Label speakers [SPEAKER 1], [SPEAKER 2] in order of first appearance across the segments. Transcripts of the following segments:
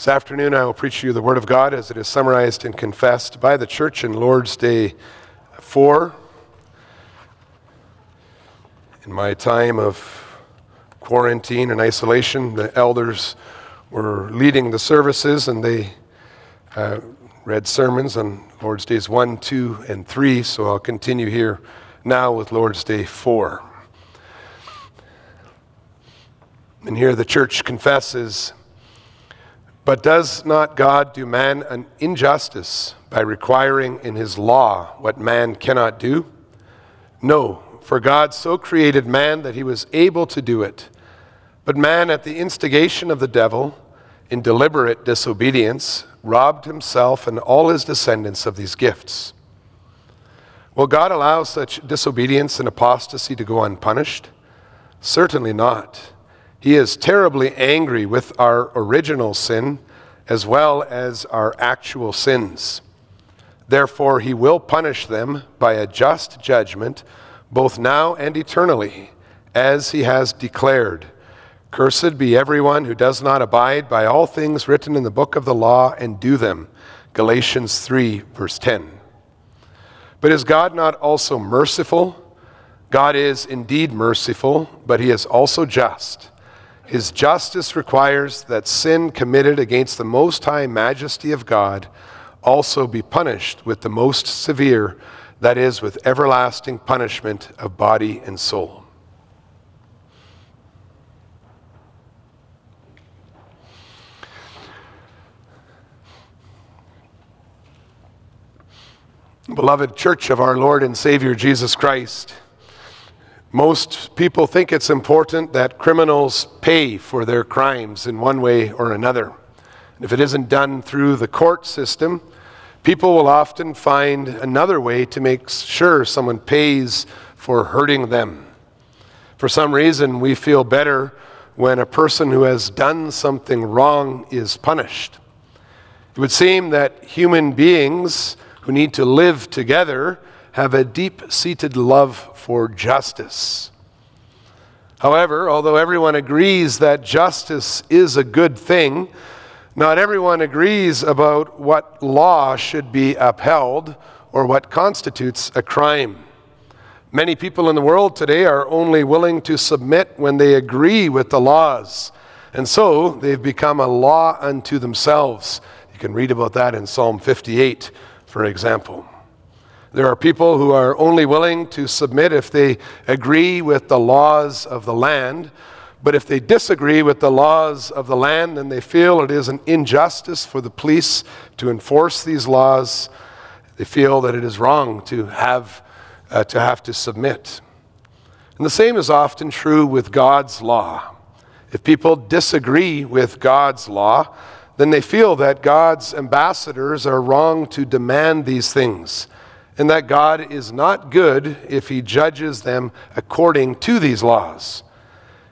[SPEAKER 1] This afternoon, I will preach to you the Word of God as it is summarized and confessed by the church in Lord's Day 4. In my time of quarantine and isolation, the elders were leading the services and they uh, read sermons on Lord's Days 1, 2, and 3, so I'll continue here now with Lord's Day 4. And here the church confesses but does not God do man an injustice by requiring in his law what man cannot do? No, for God so created man that he was able to do it. But man, at the instigation of the devil, in deliberate disobedience, robbed himself and all his descendants of these gifts. Will God allow such disobedience and apostasy to go unpunished? Certainly not. He is terribly angry with our original sin as well as our actual sins. Therefore, he will punish them by a just judgment, both now and eternally, as he has declared. Cursed be everyone who does not abide by all things written in the book of the law and do them. Galatians 3, verse 10. But is God not also merciful? God is indeed merciful, but he is also just. His justice requires that sin committed against the most high majesty of God also be punished with the most severe, that is, with everlasting punishment of body and soul. Beloved Church of our Lord and Savior Jesus Christ, most people think it's important that criminals pay for their crimes in one way or another. And if it isn't done through the court system, people will often find another way to make sure someone pays for hurting them. For some reason, we feel better when a person who has done something wrong is punished. It would seem that human beings who need to live together have a deep seated love for justice. However, although everyone agrees that justice is a good thing, not everyone agrees about what law should be upheld or what constitutes a crime. Many people in the world today are only willing to submit when they agree with the laws. And so they've become a law unto themselves. You can read about that in Psalm 58, for example. There are people who are only willing to submit if they agree with the laws of the land. But if they disagree with the laws of the land, then they feel it is an injustice for the police to enforce these laws. They feel that it is wrong to have, uh, to, have to submit. And the same is often true with God's law. If people disagree with God's law, then they feel that God's ambassadors are wrong to demand these things and that God is not good if he judges them according to these laws.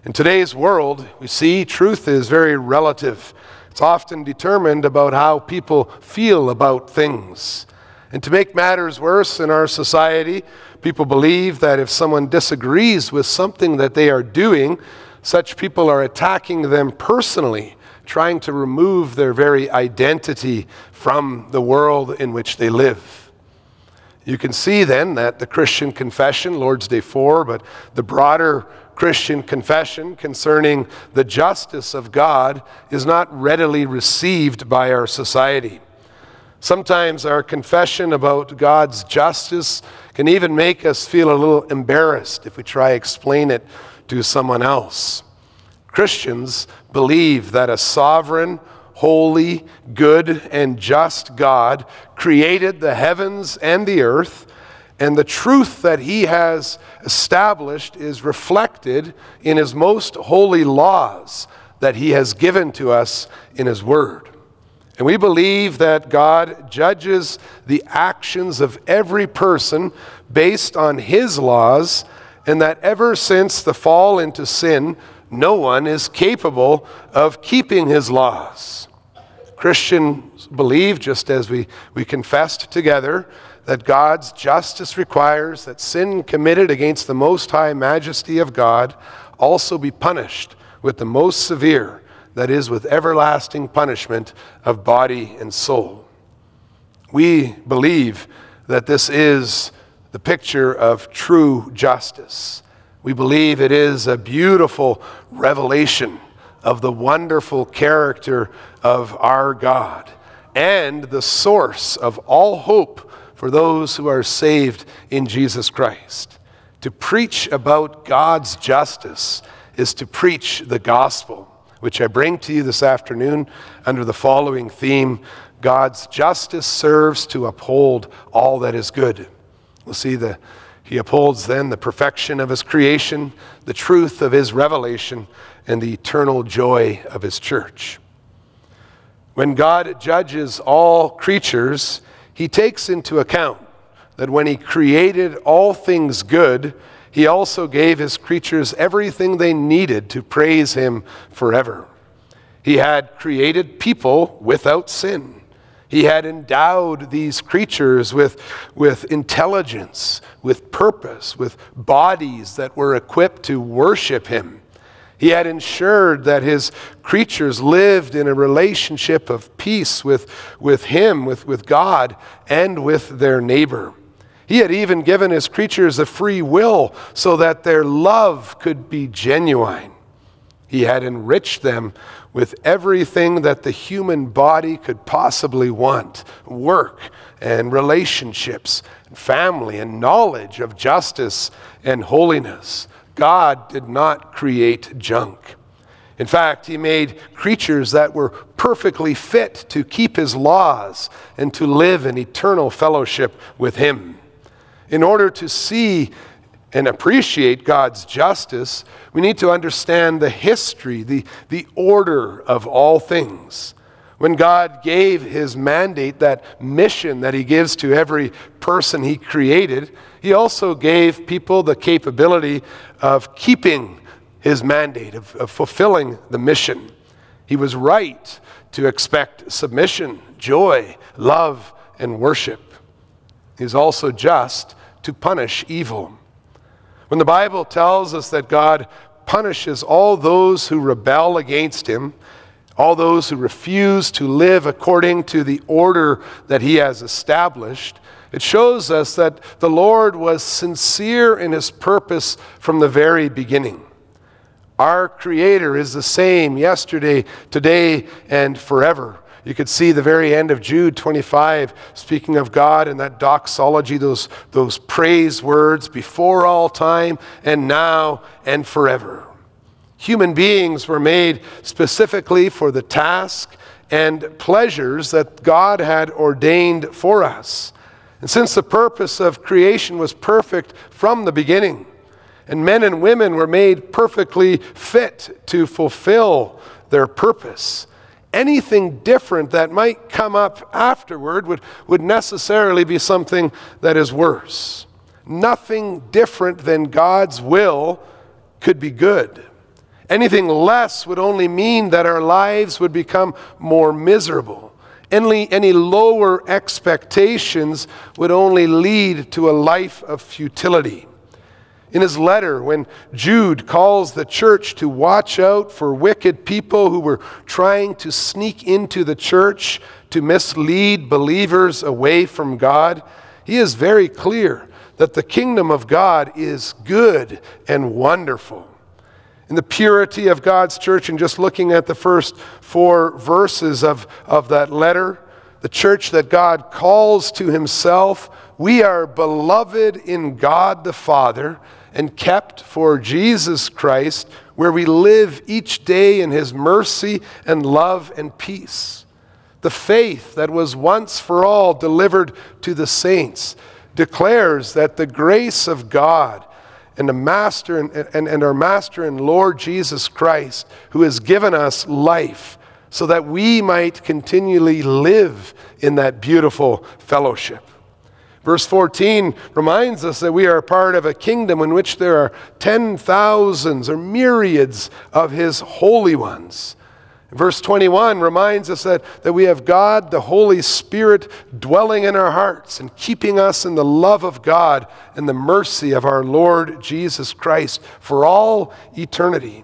[SPEAKER 1] In today's world, we see truth is very relative. It's often determined about how people feel about things. And to make matters worse in our society, people believe that if someone disagrees with something that they are doing, such people are attacking them personally, trying to remove their very identity from the world in which they live. You can see then that the Christian confession, Lord's Day 4, but the broader Christian confession concerning the justice of God is not readily received by our society. Sometimes our confession about God's justice can even make us feel a little embarrassed if we try to explain it to someone else. Christians believe that a sovereign, holy, good, and just God created the heavens and the earth, and the truth that He has established is reflected in His most holy laws that He has given to us in His Word. And we believe that God judges the actions of every person based on His laws, and that ever since the fall into sin, no one is capable of keeping His laws. Christians believe, just as we, we confessed together, that God's justice requires that sin committed against the most high majesty of God also be punished with the most severe, that is with everlasting punishment of body and soul. We believe that this is the picture of true justice. We believe it is a beautiful revelation of the wonderful character of our God and the source of all hope for those who are saved in Jesus Christ. To preach about God's justice is to preach the gospel, which I bring to you this afternoon under the following theme God's justice serves to uphold all that is good. We'll see the he upholds then the perfection of his creation, the truth of his revelation, and the eternal joy of his church. When God judges all creatures, he takes into account that when he created all things good, he also gave his creatures everything they needed to praise him forever. He had created people without sin. He had endowed these creatures with, with intelligence, with purpose, with bodies that were equipped to worship Him. He had ensured that His creatures lived in a relationship of peace with, with Him, with, with God, and with their neighbor. He had even given His creatures a free will so that their love could be genuine. He had enriched them with everything that the human body could possibly want work and relationships, and family and knowledge of justice and holiness. God did not create junk. In fact, He made creatures that were perfectly fit to keep His laws and to live in eternal fellowship with Him. In order to see and appreciate God's justice, we need to understand the history, the, the order of all things. When God gave his mandate, that mission that he gives to every person he created, he also gave people the capability of keeping his mandate, of, of fulfilling the mission. He was right to expect submission, joy, love, and worship. He's also just to punish evil. When the Bible tells us that God punishes all those who rebel against him, all those who refuse to live according to the order that he has established, it shows us that the Lord was sincere in his purpose from the very beginning. Our Creator is the same yesterday, today, and forever. You could see the very end of Jude 25, speaking of God and that doxology, those, those praise words before all time and now and forever. Human beings were made specifically for the task and pleasures that God had ordained for us. And since the purpose of creation was perfect from the beginning, and men and women were made perfectly fit to fulfill their purpose, anything different that might come up afterward would, would necessarily be something that is worse. Nothing different than God's will could be good. Anything less would only mean that our lives would become more miserable. Any, any lower expectations would only lead to a life of futility. In his letter, when Jude calls the church to watch out for wicked people who were trying to sneak into the church to mislead believers away from God, he is very clear that the kingdom of God is good and wonderful. In the purity of God's church, and just looking at the first four verses of, of that letter, the church that God calls to himself, we are beloved in God the Father and kept for Jesus Christ, where we live each day in his mercy and love and peace. The faith that was once for all delivered to the saints declares that the grace of God and the master and, and, and our master and Lord Jesus Christ, who has given us life, so that we might continually live in that beautiful fellowship. Verse 14 reminds us that we are part of a kingdom in which there are ten thousands or myriads of his holy ones. Verse 21 reminds us that, that we have God, the Holy Spirit, dwelling in our hearts and keeping us in the love of God and the mercy of our Lord Jesus Christ for all eternity.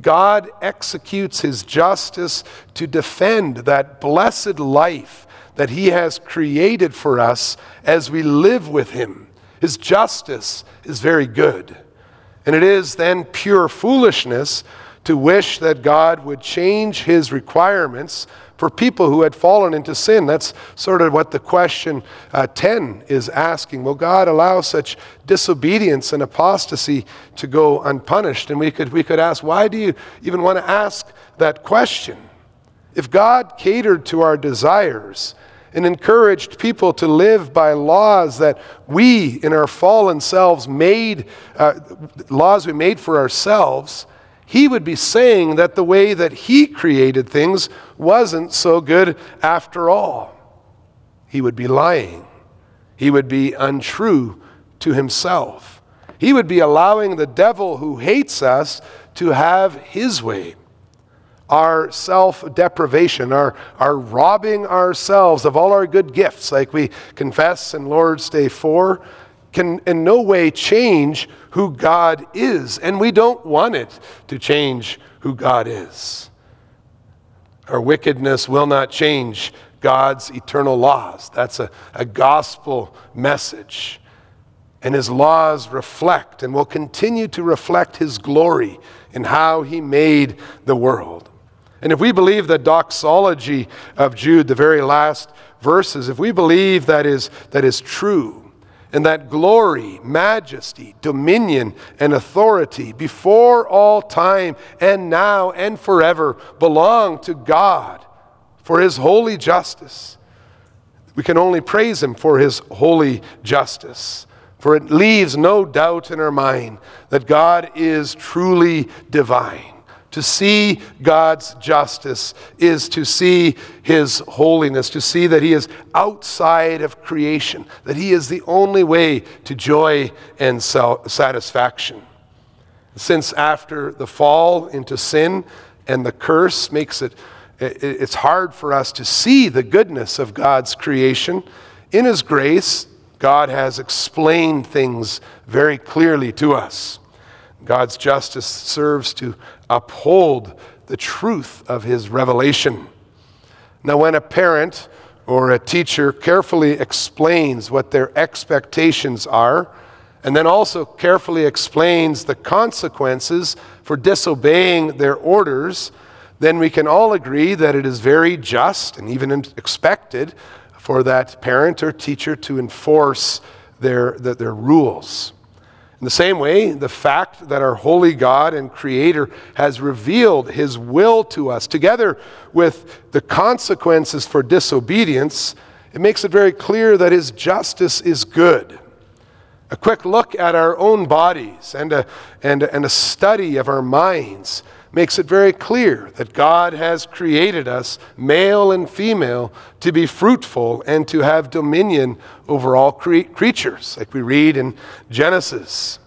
[SPEAKER 1] God executes his justice to defend that blessed life that he has created for us as we live with him. His justice is very good. And it is then pure foolishness to wish that God would change his requirements for people who had fallen into sin. That's sort of what the question uh, 10 is asking. Will God allow such disobedience and apostasy to go unpunished? And we could, we could ask, why do you even want to ask that question? If God catered to our desires, and encouraged people to live by laws that we, in our fallen selves, made, uh, laws we made for ourselves, he would be saying that the way that he created things wasn't so good after all. He would be lying. He would be untrue to himself. He would be allowing the devil who hates us to have his way our self deprivation, our, our robbing ourselves of all our good gifts, like we confess in Lord's Day 4, can in no way change who God is. And we don't want it to change who God is. Our wickedness will not change God's eternal laws. That's a, a gospel message. And his laws reflect and will continue to reflect his glory in how he made the world. And if we believe the doxology of Jude, the very last verses, if we believe that is, that is true, and that glory, majesty, dominion, and authority before all time and now and forever belong to God for his holy justice. We can only praise him for his holy justice, for it leaves no doubt in our mind that God is truly divine. To see God's justice is to see His holiness, to see that He is outside of creation, that He is the only way to joy and satisfaction. Since after the fall into sin and the curse makes it, it's hard for us to see the goodness of God's creation. In His grace, God has explained things very clearly to us. God's justice serves to uphold the truth of his revelation. Now, when a parent or a teacher carefully explains what their expectations are, and then also carefully explains the consequences for disobeying their orders, then we can all agree that it is very just and even expected for that parent or teacher to enforce their, their, their rules. In the same way, the fact that our holy God and Creator has revealed His will to us, together with the consequences for disobedience, it makes it very clear that His justice is good. A quick look at our own bodies and a, and, and a study of our minds makes it very clear that God has created us, male and female, to be fruitful and to have dominion over all cre- creatures, like we read in Genesis.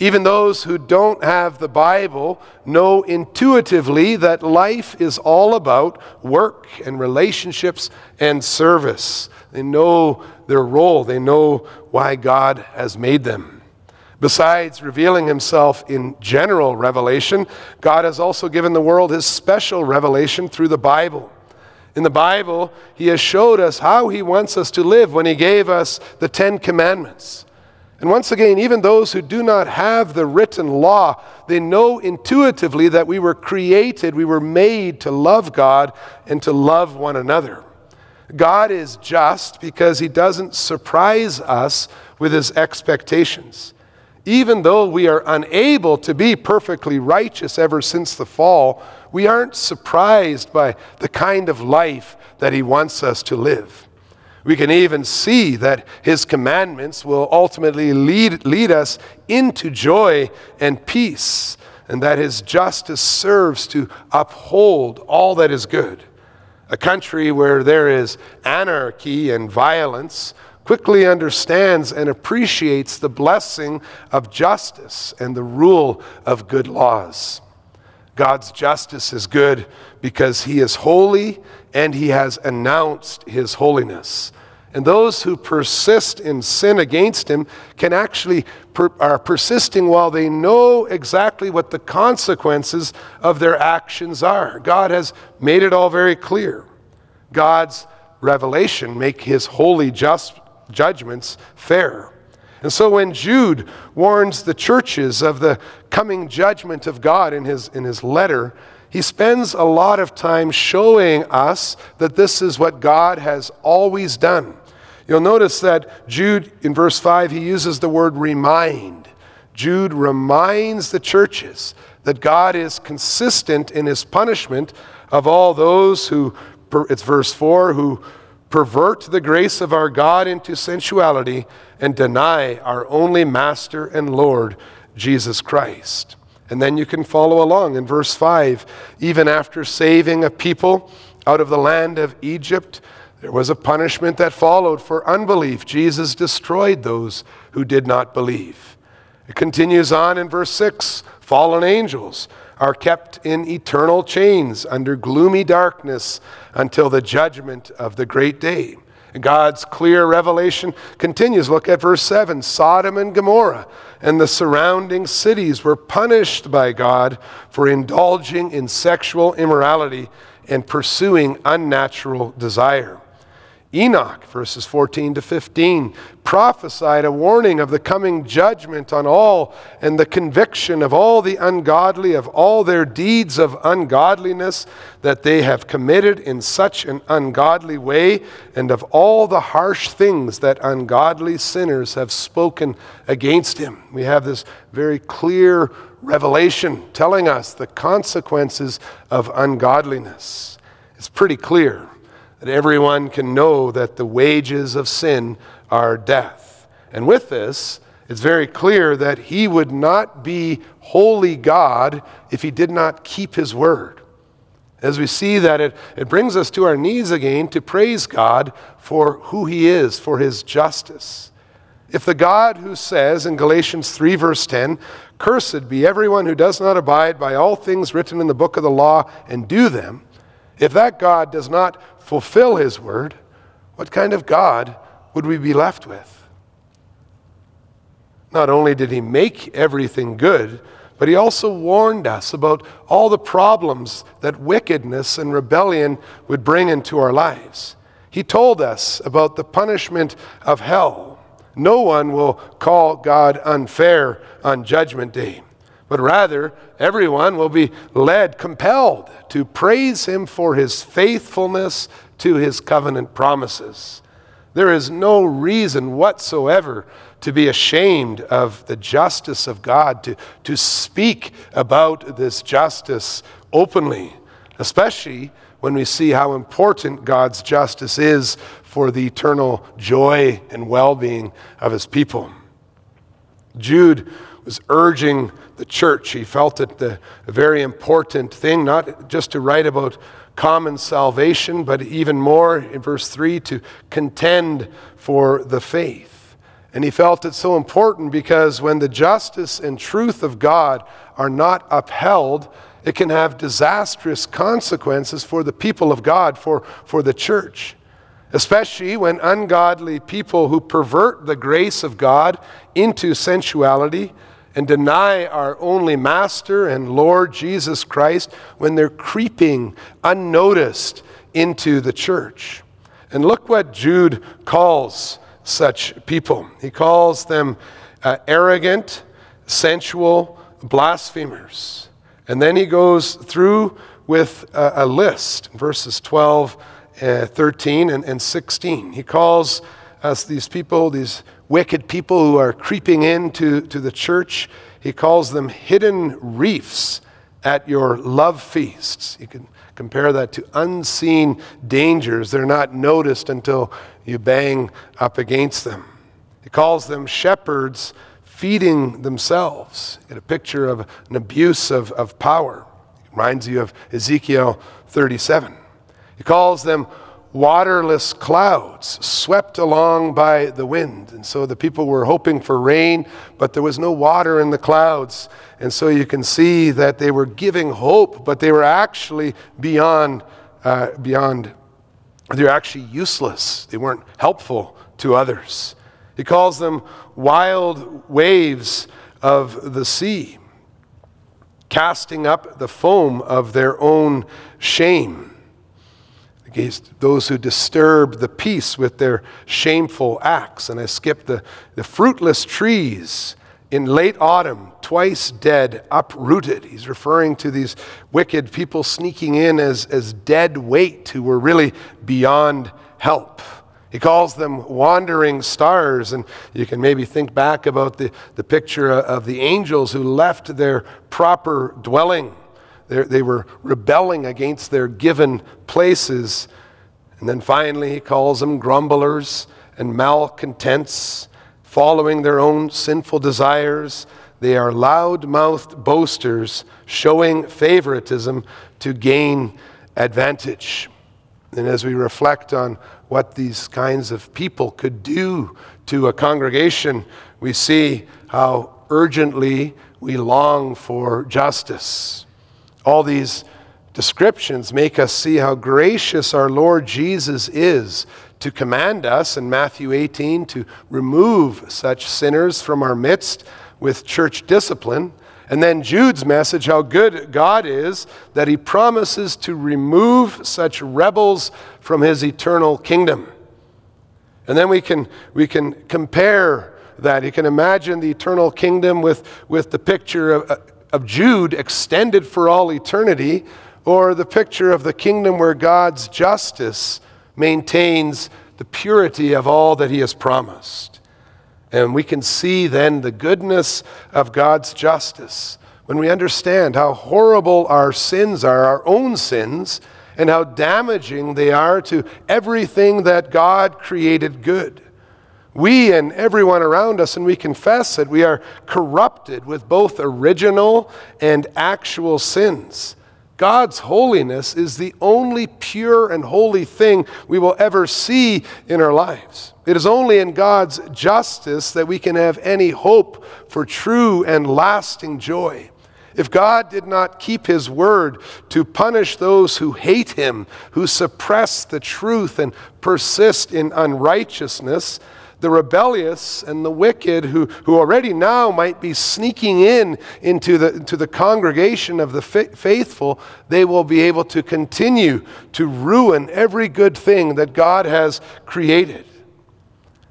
[SPEAKER 1] Even those who don't have the Bible know intuitively that life is all about work and relationships and service. They know their role, they know why God has made them. Besides revealing himself in general revelation, God has also given the world his special revelation through the Bible. In the Bible, he has showed us how he wants us to live when he gave us the Ten Commandments. And once again, even those who do not have the written law, they know intuitively that we were created, we were made to love God and to love one another. God is just because he doesn't surprise us with his expectations even though we are unable to be perfectly righteous ever since the fall, we aren't surprised by the kind of life that He wants us to live. We can even see that His commandments will ultimately lead, lead us into joy and peace, and that His justice serves to uphold all that is good. A country where there is anarchy and violence quickly understands and appreciates the blessing of justice and the rule of good laws. God's justice is good because he is holy and he has announced his holiness. And those who persist in sin against him can actually per, are persisting while they know exactly what the consequences of their actions are. God has made it all very clear. God's revelation make his holy just judgments fair. And so when Jude warns the churches of the coming judgment of God in his, in his letter, he spends a lot of time showing us that this is what God has always done. You'll notice that Jude, in verse 5, he uses the word remind. Jude reminds the churches that God is consistent in his punishment of all those who, it's verse 4, who pervert the grace of our God into sensuality and deny our only Master and Lord, Jesus Christ. And then you can follow along in verse 5. Even after saving a people out of the land of Egypt, there was a punishment that followed for unbelief. Jesus destroyed those who did not believe. It continues on in verse 6 fallen angels are kept in eternal chains under gloomy darkness until the judgment of the great day. God's clear revelation continues. Look at verse 7 Sodom and Gomorrah and the surrounding cities were punished by God for indulging in sexual immorality and pursuing unnatural desire. Enoch, verses 14 to 15, prophesied a warning of the coming judgment on all and the conviction of all the ungodly of all their deeds of ungodliness that they have committed in such an ungodly way, and of all the harsh things that ungodly sinners have spoken against him. We have this very clear revelation telling us the consequences of ungodliness. It's pretty clear that everyone can know that the wages of sin are death. And with this, it's very clear that he would not be holy God if he did not keep his word. As we see that, it, it brings us to our knees again to praise God for who he is, for his justice. If the God who says in Galatians 3, verse 10, Cursed be everyone who does not abide by all things written in the book of the law and do them, if that God does not fulfill his word, what kind of God would we be left with? Not only did he make everything good, but he also warned us about all the problems that wickedness and rebellion would bring into our lives. He told us about the punishment of hell. No one will call God unfair on Judgment Day but rather everyone will be led, compelled to praise him for his faithfulness to his covenant promises. There is no reason whatsoever to be ashamed of the justice of God, to, to speak about this justice openly, especially when we see how important God's justice is for the eternal joy and well being of his people. Jude was urging the church. He felt it the, a very important thing, not just to write about common salvation, but even more in verse 3 to contend for the faith. And he felt it so important because when the justice and truth of God are not upheld, it can have disastrous consequences for the people of God, for, for the church. Especially when ungodly people who pervert the grace of God into sensuality and deny our only Master and Lord Jesus Christ when they're creeping unnoticed into the church. And look what Jude calls such people. He calls them uh, arrogant, sensual, blasphemers. And then he goes through with a, a list, verses 12, uh, 13, and, and 16. He calls us these people, these wicked people who are creeping into to the church. He calls them hidden reefs at your love feasts. You can compare that to unseen dangers. They're not noticed until you bang up against them. He calls them shepherds feeding themselves. You get a picture of an abuse of, of power. It reminds you of Ezekiel 37. He calls them waterless clouds swept along by the wind. And so the people were hoping for rain, but there was no water in the clouds. And so you can see that they were giving hope, but they were actually beyond, uh, beyond They're actually useless, they weren't helpful to others. He calls them wild waves of the sea, casting up the foam of their own shame against those who disturb the peace with their shameful acts. And I skipped the, the fruitless trees in late autumn, twice dead, uprooted. He's referring to these wicked people sneaking in as, as dead weight who were really beyond help. He calls them wandering stars, and you can maybe think back about the, the picture of the angels who left their proper dwelling. They were rebelling against their given places. And then finally, he calls them grumblers and malcontents following their own sinful desires. They are loud mouthed boasters, showing favoritism to gain advantage. And as we reflect on what these kinds of people could do to a congregation, we see how urgently we long for justice. All these descriptions make us see how gracious our Lord Jesus is to command us in Matthew 18 to remove such sinners from our midst with church discipline. And then Jude's message, how good God is, that he promises to remove such rebels from his eternal kingdom. And then we can, we can compare that. You can imagine the eternal kingdom with, with the picture of, uh, of Jude extended for all eternity, or the picture of the kingdom where God's justice maintains the purity of all that He has promised. And we can see then the goodness of God's justice when we understand how horrible our sins are, our own sins, and how damaging they are to everything that God created good. We and everyone around us, and we confess that we are corrupted with both original and actual sins. God's holiness is the only pure and holy thing we will ever see in our lives. It is only in God's justice that we can have any hope for true and lasting joy. If God did not keep his word to punish those who hate him, who suppress the truth and persist in unrighteousness, the rebellious and the wicked who, who already now might be sneaking in into the, into the congregation of the faithful, they will be able to continue to ruin every good thing that God has created.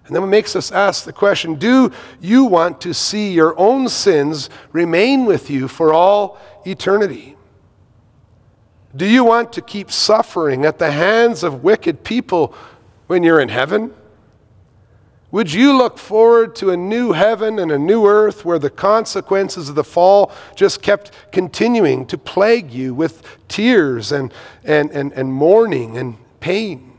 [SPEAKER 1] And then it makes us ask the question do you want to see your own sins remain with you for all eternity? Do you want to keep suffering at the hands of wicked people when you're in heaven? Would you look forward to a new heaven and a new earth where the consequences of the fall just kept continuing to plague you with tears and, and, and, and mourning and pain?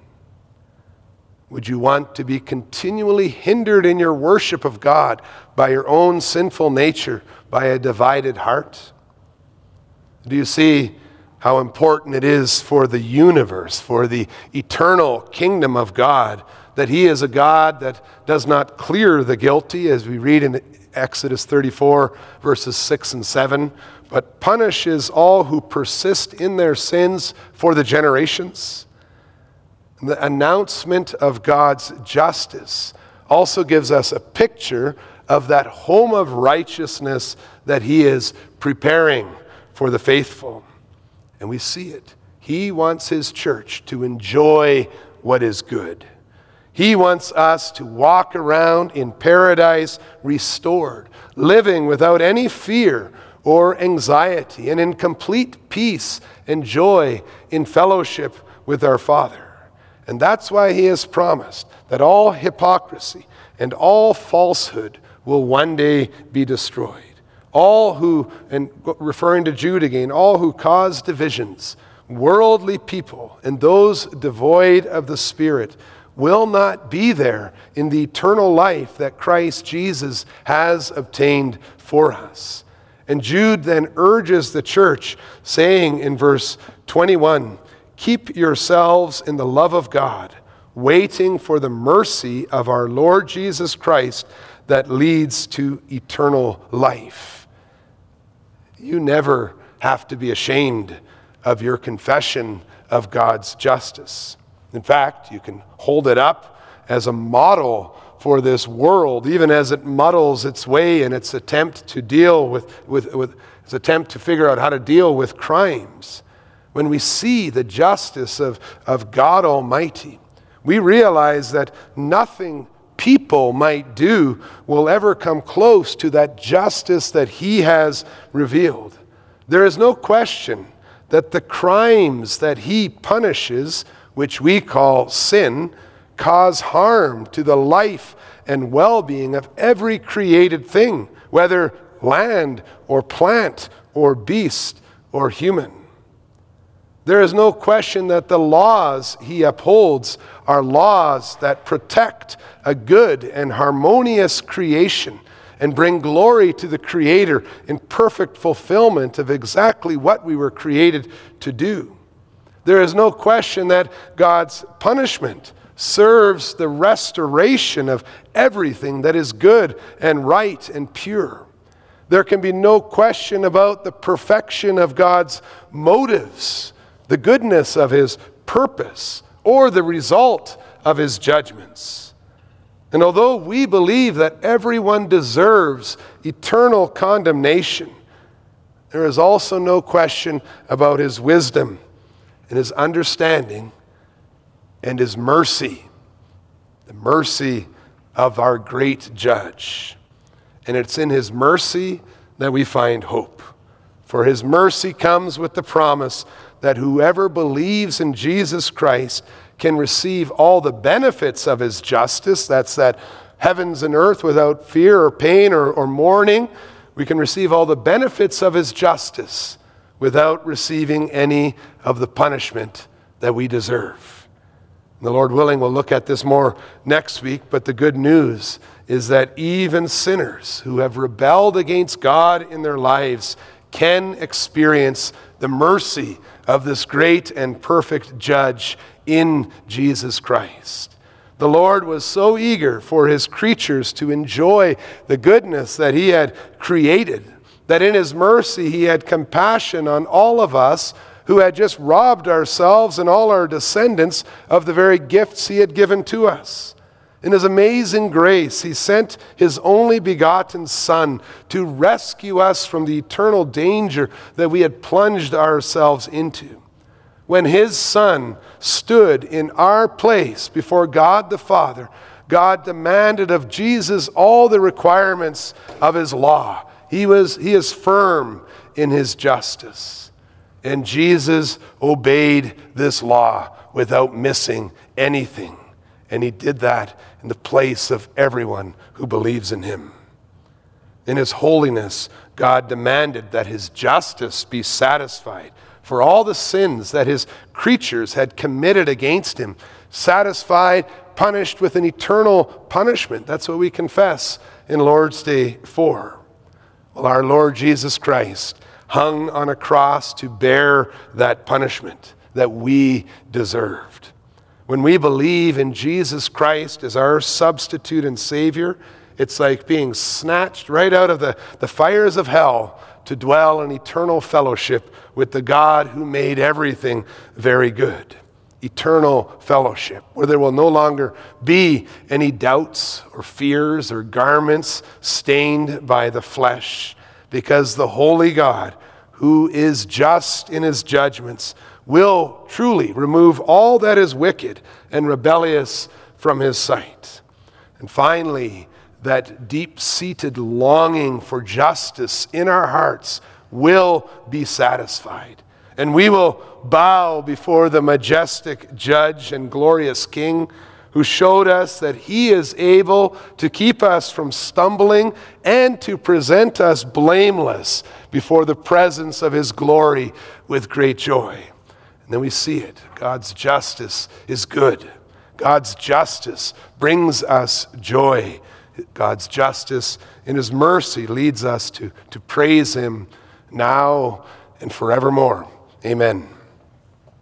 [SPEAKER 1] Would you want to be continually hindered in your worship of God by your own sinful nature, by a divided heart? Do you see how important it is for the universe, for the eternal kingdom of God? That he is a God that does not clear the guilty, as we read in Exodus 34, verses 6 and 7, but punishes all who persist in their sins for the generations. The announcement of God's justice also gives us a picture of that home of righteousness that he is preparing for the faithful. And we see it. He wants his church to enjoy what is good. He wants us to walk around in paradise restored, living without any fear or anxiety, and in complete peace and joy in fellowship with our Father. And that's why He has promised that all hypocrisy and all falsehood will one day be destroyed. All who, and referring to Jude again, all who cause divisions, worldly people, and those devoid of the Spirit, will not be there in the eternal life that Christ Jesus has obtained for us. And Jude then urges the church, saying in verse 21 Keep yourselves in the love of God, waiting for the mercy of our Lord Jesus Christ that leads to eternal life. You never have to be ashamed of your confession of God's justice. In fact, you can hold it up as a model for this world, even as it muddles its way in its attempt to deal with, with, with its attempt to figure out how to deal with crimes. When we see the justice of, of God Almighty, we realize that nothing people might do will ever come close to that justice that He has revealed. There is no question that the crimes that He punishes, which we call sin, cause harm to the life and well being of every created thing, whether land or plant or beast or human. There is no question that the laws he upholds are laws that protect a good and harmonious creation and bring glory to the Creator in perfect fulfillment of exactly what we were created to do. There is no question that God's punishment serves the restoration of everything that is good and right and pure. There can be no question about the perfection of God's motives, the goodness of His purpose, or the result of His judgments. And although we believe that everyone deserves eternal condemnation, there is also no question about His wisdom and His understanding and his mercy, the mercy of our great judge. And it's in his mercy that we find hope. For his mercy comes with the promise that whoever believes in Jesus Christ can receive all the benefits of his justice. That's that heavens and earth without fear or pain or, or mourning. We can receive all the benefits of his justice without receiving any of the punishment that we deserve. The Lord willing, we'll look at this more next week, but the good news is that even sinners who have rebelled against God in their lives can experience the mercy of this great and perfect judge in Jesus Christ. The Lord was so eager for his creatures to enjoy the goodness that he had created, that in his mercy he had compassion on all of us who had just robbed ourselves and all our descendants of the very gifts he had given to us. In his amazing grace, he sent his only begotten Son to rescue us from the eternal danger that we had plunged ourselves into. When his Son stood in our place before God the Father, God demanded of Jesus all the requirements of his law. He, was, he is firm in his justice. And Jesus obeyed this law without missing anything. And he did that in the place of everyone who believes in him. In his holiness, God demanded that his justice be satisfied for all the sins that his creatures had committed against him, satisfied, punished with an eternal punishment. That's what we confess in Lord's Day 4. Well, our Lord Jesus Christ hung on a cross to bear that punishment that we deserved. When we believe in Jesus Christ as our substitute and Savior, it's like being snatched right out of the, the fires of hell to dwell in eternal fellowship with the God who made everything very good. Eternal fellowship, where there will no longer be any doubts or fears or garments stained by the flesh, because the holy God who is just in his judgments, will truly remove all that is wicked and rebellious from his sight. And finally, that deep seated longing for justice in our hearts will be satisfied. And we will bow before the majestic judge and glorious king who showed us that he is able to keep us from stumbling and to present us blameless before the presence of his glory with great joy. And then we see it. God's justice is good. God's justice brings us joy. God's justice in his mercy leads us to, to praise him now and forevermore. Amen.